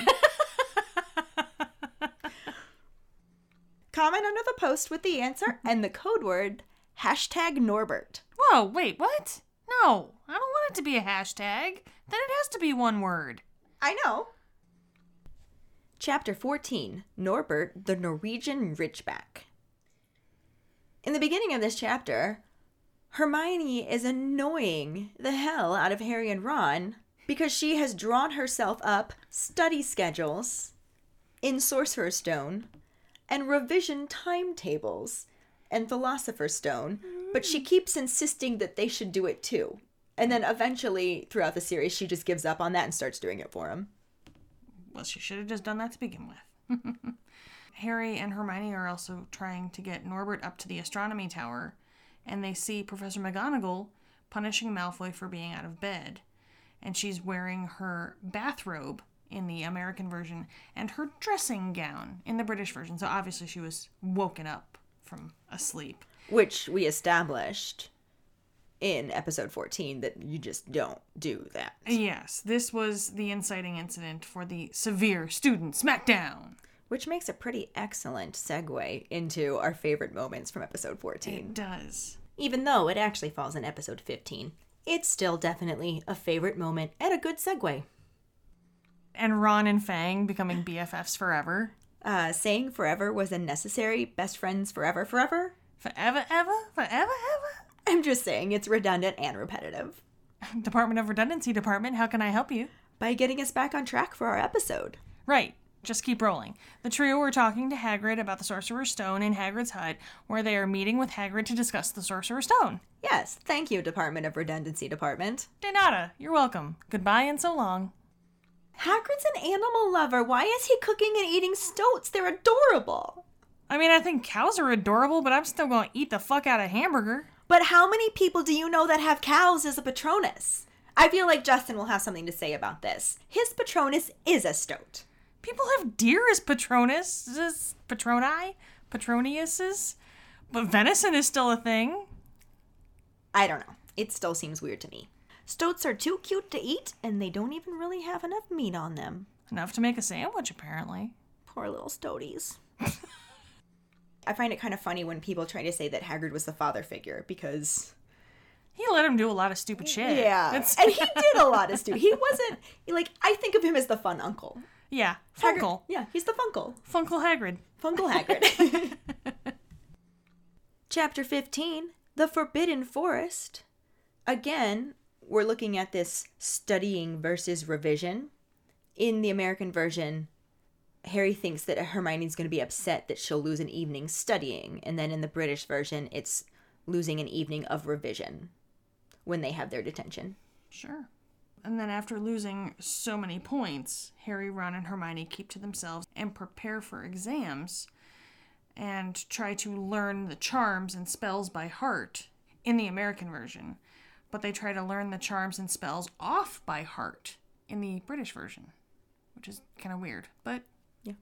A: Comment under the post with the answer and the code word hashtag Norbert.
C: Whoa, wait, what? No, I don't want it to be a hashtag. Then it has to be one word.
A: I know. Chapter 14 Norbert the Norwegian Ridgeback. In the beginning of this chapter, Hermione is annoying the hell out of Harry and Ron because she has drawn herself up study schedules in Sorcerer's Stone and revision timetables and Philosopher's Stone, but she keeps insisting that they should do it too. And then eventually, throughout the series, she just gives up on that and starts doing it for him.
C: Well, she should have just done that to begin with. Harry and Hermione are also trying to get Norbert up to the astronomy tower, and they see Professor McGonagall punishing Malfoy for being out of bed. And she's wearing her bathrobe in the American version and her dressing gown in the British version. So obviously she was woken up from asleep.
A: which we established in episode 14 that you just don't do that.
C: Yes, this was the inciting incident for the severe student smackdown.
A: Which makes a pretty excellent segue into our favorite moments from episode 14.
C: It does.
A: Even though it actually falls in episode 15, it's still definitely a favorite moment and a good segue.
C: And Ron and Fang becoming BFFs forever.
A: Uh, saying forever was unnecessary, best friends forever, forever.
C: Forever, ever, forever, ever.
A: I'm just saying it's redundant and repetitive.
C: Department of Redundancy Department, how can I help you?
A: By getting us back on track for our episode.
C: Right, just keep rolling. The trio are talking to Hagrid about the Sorcerer's Stone in Hagrid's hut, where they are meeting with Hagrid to discuss the Sorcerer's Stone.
A: Yes, thank you, Department of Redundancy Department.
C: De nada, you're welcome. Goodbye and so long.
A: Hagrid's an animal lover. Why is he cooking and eating stoats? They're adorable.
C: I mean, I think cows are adorable, but I'm still gonna eat the fuck out of hamburger.
A: But how many people do you know that have cows as a Patronus? I feel like Justin will have something to say about this. His Patronus is a stoat.
C: People have deer as Patronus, Patroni, Patroniuses, but venison is still a thing.
A: I don't know. It still seems weird to me. Stoats are too cute to eat, and they don't even really have enough meat on them.
C: Enough to make a sandwich, apparently.
A: Poor little stoaties. I find it kind of funny when people try to say that Hagrid was the father figure because
C: He let him do a lot of stupid shit.
A: yeah, and he did a lot of stupid. He wasn't like I think of him as the fun uncle.
C: Yeah,
A: Hagrid-
C: Funkle,
A: yeah, he's the Funkle.
C: Funkle Hagrid.
A: Funkle Hagrid. Chapter 15 The Forbidden Forest. Again, we're looking at this studying versus revision. In the American version, Harry thinks that Hermione's going to be upset that she'll lose an evening studying. And then in the British version, it's losing an evening of revision when they have their detention.
C: Sure. And then after losing so many points, Harry, Ron, and Hermione keep to themselves and prepare for exams and try to learn the charms and spells by heart in the American version. But they try to learn the charms and spells off by heart in the British version, which is kind of weird. But
A: Yeah.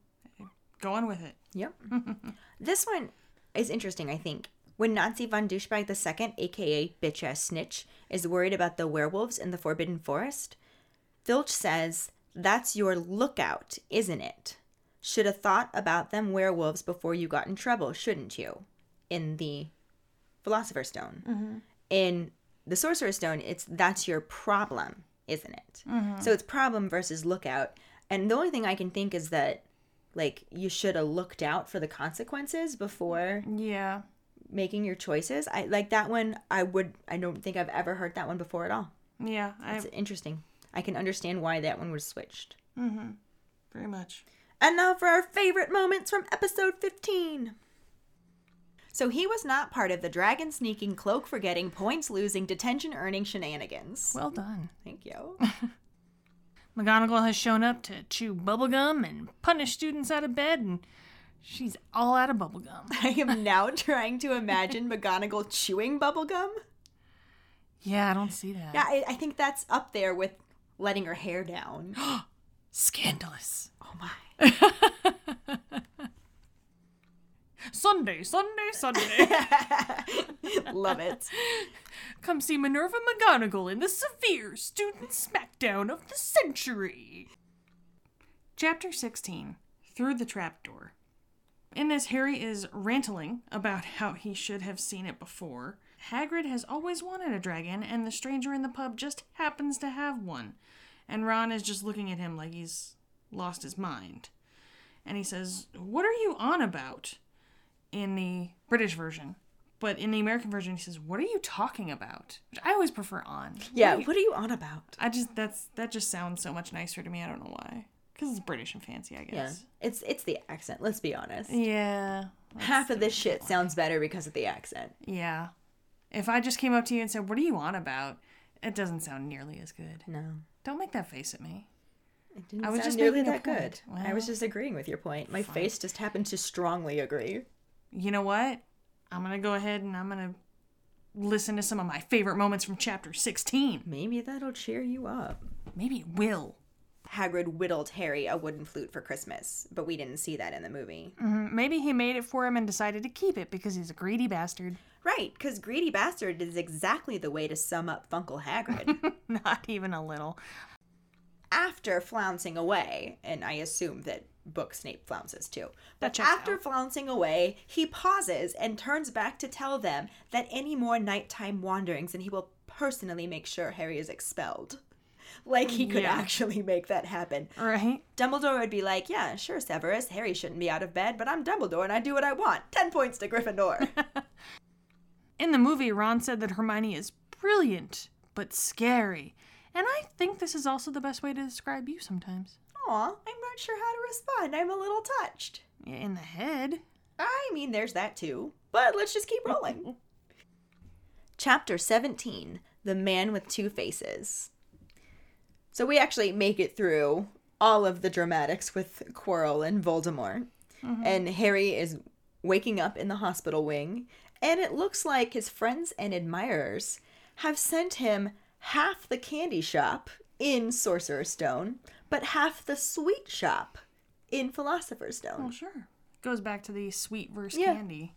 C: go on with it.
A: Yep. this one is interesting, I think. When Nazi von Douchebag II, aka Bitch Ass Snitch, is worried about the werewolves in the Forbidden Forest, Filch says, That's your lookout, isn't it? Should have thought about them werewolves before you got in trouble, shouldn't you? In the Philosopher's Stone. Mm-hmm. In the Sorcerer's Stone, it's that's your problem, isn't it? Mm-hmm. So it's problem versus lookout. And the only thing I can think is that, like, you should have looked out for the consequences before
C: Yeah.
A: Making your choices. I like that one. I would. I don't think I've ever heard that one before at all.
C: Yeah.
A: It's interesting. I can understand why that one was switched. Mhm.
C: very much.
A: And now for our favorite moments from episode 15. So he was not part of the dragon sneaking, cloak forgetting, points losing, detention earning shenanigans.
C: Well done.
A: Thank you.
C: McGonagall has shown up to chew bubblegum and punish students out of bed, and she's all out of bubblegum.
A: I am now trying to imagine McGonagall chewing bubblegum.
C: Yeah, I don't see that.
A: Yeah, I, I think that's up there with letting her hair down.
C: Scandalous.
A: Oh my.
C: Sunday, Sunday, Sunday.
A: Love it.
C: Come see Minerva McGonagall in the severe student smackdown of the century. Chapter 16 Through the Trapdoor. In this, Harry is ranting about how he should have seen it before. Hagrid has always wanted a dragon, and the stranger in the pub just happens to have one. And Ron is just looking at him like he's lost his mind. And he says, What are you on about? in the British version. But in the American version, he says, "What are you talking about?" Which I always prefer on.
A: Yeah,
C: What are you-
A: what are you on about?
C: I just that's that just sounds so much nicer to me. I don't know why. Because it's British and fancy, I guess. Yeah.
A: It's it's the accent, let's be honest.
C: Yeah.
A: Half of this shit sounds better because of the accent.
C: Yeah. If I just came up to you and said, "What are you on about?" It doesn't sound nearly as good.
A: No.
C: Don't make that face at me.
A: It didn't
C: I was
A: sound
C: just
A: nearly that good.
C: point.
A: I was just agreeing with your point. My face just happened to strongly agree.
C: You know what? I'm gonna go ahead and I'm gonna listen to some of my favorite moments from chapter 16.
A: Maybe that'll cheer you up.
C: Maybe it will.
A: Hagrid whittled Harry a wooden flute for Christmas, but we didn't see that in the movie.
C: Mm, Maybe he made it for him and decided to keep it because he's a greedy bastard.
A: Right, because Greedy Bastard is exactly the way to sum up Funkle Hagrid.
C: Not even a little.
A: after flouncing away, and I assume that Book Snape flounces too. But after
C: out.
A: flouncing away, he pauses and turns back to tell them that any more nighttime wanderings and he will personally make sure Harry is expelled. Like he could
C: Yeah.
A: actually make that happen.
C: Right?
A: Dumbledore would be like, Yeah, sure, Severus, Harry shouldn't be out of bed, but I'm Dumbledore and I do what I want. Ten points to Gryffindor.
C: In the movie, Ron said that Hermione is brilliant, but scary. And I think this is also the best way to describe you sometimes.
A: Aw, I'm not sure how to respond. I'm a little touched.
C: In the head.
A: I mean, there's that too. But let's just keep rolling. Chapter 17 The Man with Two Faces. So we actually make it through all of the dramatics with Quirrell and Voldemort. Mm-hmm. And Harry is waking up in the hospital wing, and it looks like his friends and admirers have sent him half the candy shop in Sorcerer's Stone, but half the sweet shop in Philosopher's Stone.
C: Well, sure. Goes back to the sweet verse
A: Yeah.
C: candy.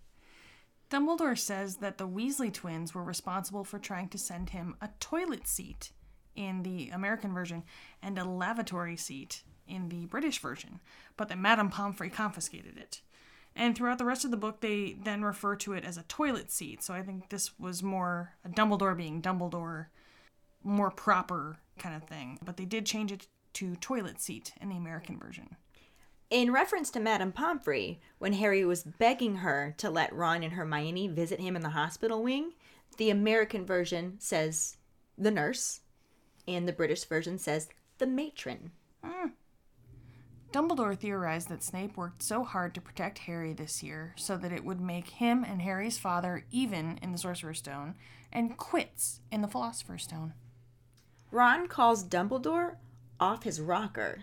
C: Dumbledore says that the Weasley twins were responsible for trying to send him a toilet seat in the American version and a lavatory seat in the British version, but that Madame Pomfrey confiscated it. And throughout the rest of the book, they then refer to it as a toilet seat. So I think this was more a Dumbledore being Dumbledore, more proper kind of thing. But they did change it to toilet seat in the American version.
A: In reference to Madame Pomfrey, when Harry was begging her to let Ron and Hermione visit him in the hospital wing, the American version says the nurse, and the British version says the matron. Hmm.
C: Dumbledore theorized that Snape worked so hard to protect Harry this year so that it would make him and Harry's father even in the Sorcerer's Stone and quits in the Philosopher's Stone.
A: Ron calls Dumbledore off his rocker,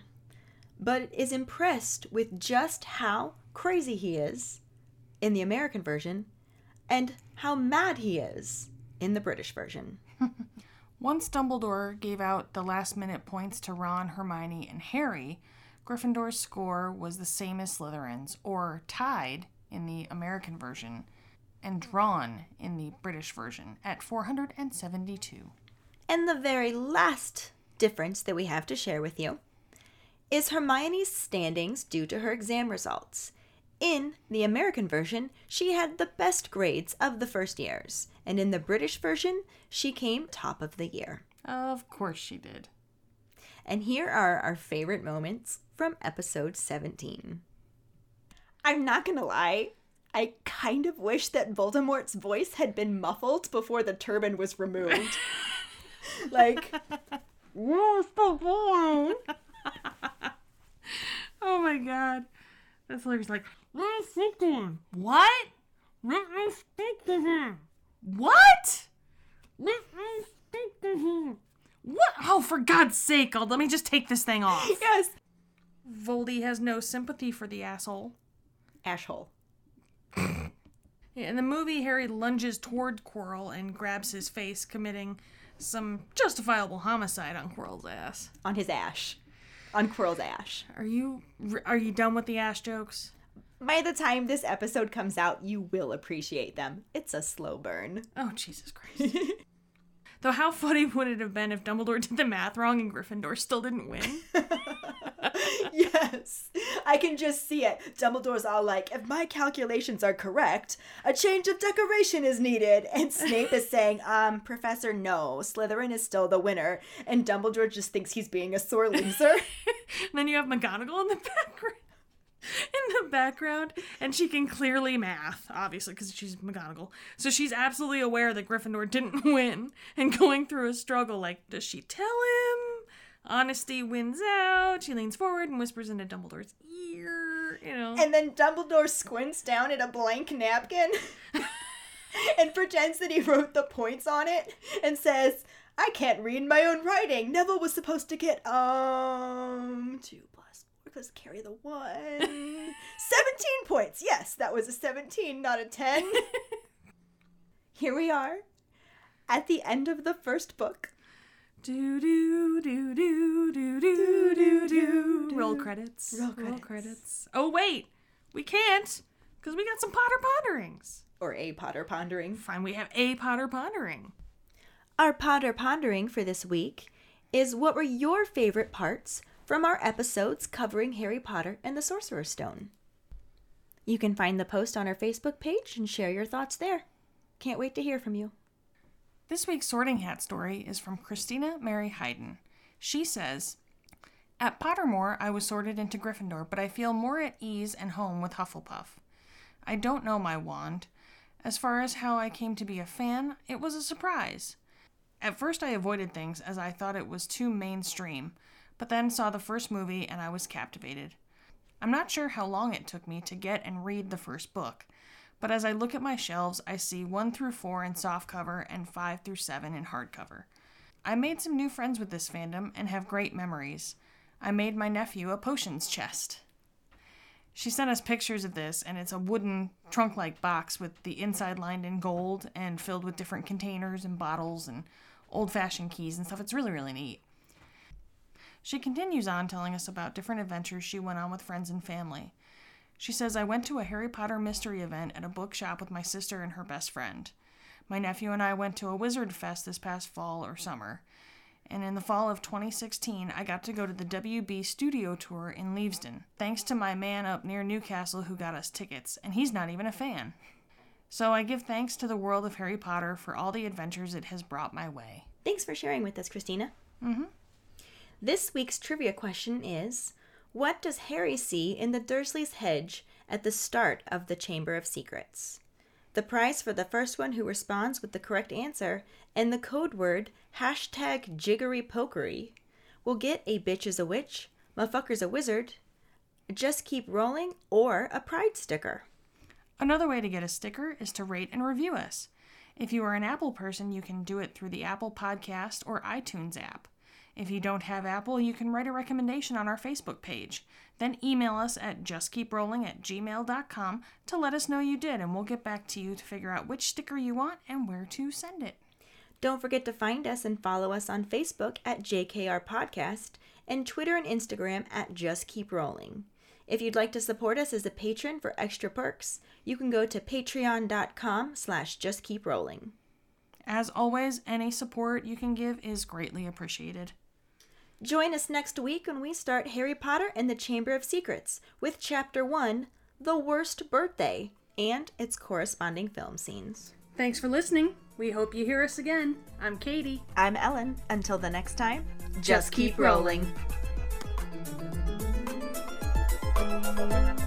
A: but is impressed with just how crazy he is in the American version and how mad he is in the British version.
C: Once Dumbledore gave out the last minute points to Ron, Hermione, and Harry, Gryffindor's score was the same as Slytherin's, or tied in the American version, and drawn in the British version at 472.
A: And the very last difference that we have to share with you is Hermione's standings due to her exam results. In the American version, she had the best grades of the first years, and in the British version, she came top of the year.
C: Of course she did.
A: And here are our favorite moments from episode 17. I'm not gonna lie, I kind of wish that Voldemort's voice had been muffled before the turban was removed. like, where's the boy?
C: Oh my god. That's hilarious. Like, let me speak to him. What? Let me speak to him. What? Let me speak to him. What? Oh, for God's sake, oh, let me just take this thing off.
A: Yes.
C: Voldy has no sympathy for the asshole.
A: Ashhole.
C: Yeah, in the movie, Harry lunges toward Quirrell and grabs his face, committing some justifiable homicide on Quirrell's ass.
A: On his ash. On Quirrell's ash.
C: Are you are you done with the ass jokes?
A: By the time this episode comes out, you will appreciate them. It's a slow burn.
C: Oh Jesus Christ! Though how funny would it have been if Dumbledore did the math wrong and Gryffindor still didn't win?
A: yes. I can just see it. Dumbledore's all like, if my calculations are correct, a change of decoration is needed. And Snape is saying, um, Professor, no, Slytherin is still the winner. And Dumbledore just thinks he's being a sore loser.
C: And then you have McGonagall in the background. In the background, and she can clearly math, obviously, because she's McGonagall. So she's absolutely aware that Gryffindor didn't win and going through a struggle. Like, does she tell him? Honesty wins out. She leans forward and whispers into Dumbledore's ear. You know.
A: and then Dumbledore squints down at a blank napkin and pretends that he wrote the points on it and says, I can't read my own writing. Neville was supposed to get, um, two plus plus carry the one. 17 points. Yes, that was a 17, not a 10. Here we are at the end of the first book.
C: Do do do do do do do do. Roll credits.
A: Roll credits.
C: Oh wait, we can't because we got some Potter ponderings.
A: Or a Potter Pondering.
C: Fine, we have a Potter pondering.
A: Our Potter Pondering for this week is what were your favorite parts from our episodes covering Harry Potter and the Sorcerer's Stone? You can find the post on our Facebook page and share your thoughts there. Can't wait to hear from you.
C: This week's Sorting Hat story is from Christina Mary Hayden. She says, At Pottermore, I was sorted into Gryffindor, but I feel more at ease and home with Hufflepuff. I don't know my wand. As far as how I came to be a fan, it was a surprise. At first, I avoided things as I thought it was too mainstream, but then saw the first movie and I was captivated. I'm not sure how long it took me to get and read the first book, but as I look at my shelves, I see 1 through 4 in softcover and 5 through 7 in hardcover. I made some new friends with this fandom and have great memories. I made my nephew a potions chest. She sent us pictures of this, and it's a wooden trunk like box with the inside lined in gold and filled with different containers and bottles and old fashioned keys and stuff. It's really, really neat. She continues on telling us about different adventures she went on with friends and family. She says, I went to a Harry Potter mystery event at a bookshop with my sister and her best friend. My nephew and I went to a Wizard Fest this past fall or summer. And in the fall of 2016, I got to go to the WB studio tour in Leavesden, thanks to my man up near Newcastle who got us tickets, and he's not even a fan. So I give thanks to the world of Harry Potter for all the adventures it has brought my way.
A: Thanks for sharing with us, Christina. Mm-hmm. This week's trivia question is What does Harry see in the Dursley's hedge at the start of the Chamber of Secrets? The prize for the first one who responds with the correct answer and the code word hashtag jiggerypokery will get a bitch is a witch, motherfucker's a wizard, just keep rolling, or a pride sticker.
C: Another way to get a sticker is to rate and review us. If you are an Apple person, you can do it through the Apple Podcast or iTunes app. If you don't have Apple, you can write a recommendation on our Facebook page. Then email us at justkeeprolling at gmail.com to let us know you did, and we'll get back to you to figure out which sticker you want and where to send it.
A: Don't forget to find us and follow us on Facebook at JKR Podcast and Twitter and Instagram at Just Keep Rolling. If you'd like to support us as a patron for extra perks, you can go to patreon.com slash just keep rolling.
C: As always, any support you can give is greatly appreciated.
A: Join us next week when we start Harry Potter and the Chamber of Secrets with Chapter 1, The Worst Birthday, and its corresponding film scenes.
C: Thanks for listening. We hope you hear us again. I'm Katie.
A: I'm Ellen. Until the next time, just keep rolling.
C: rolling.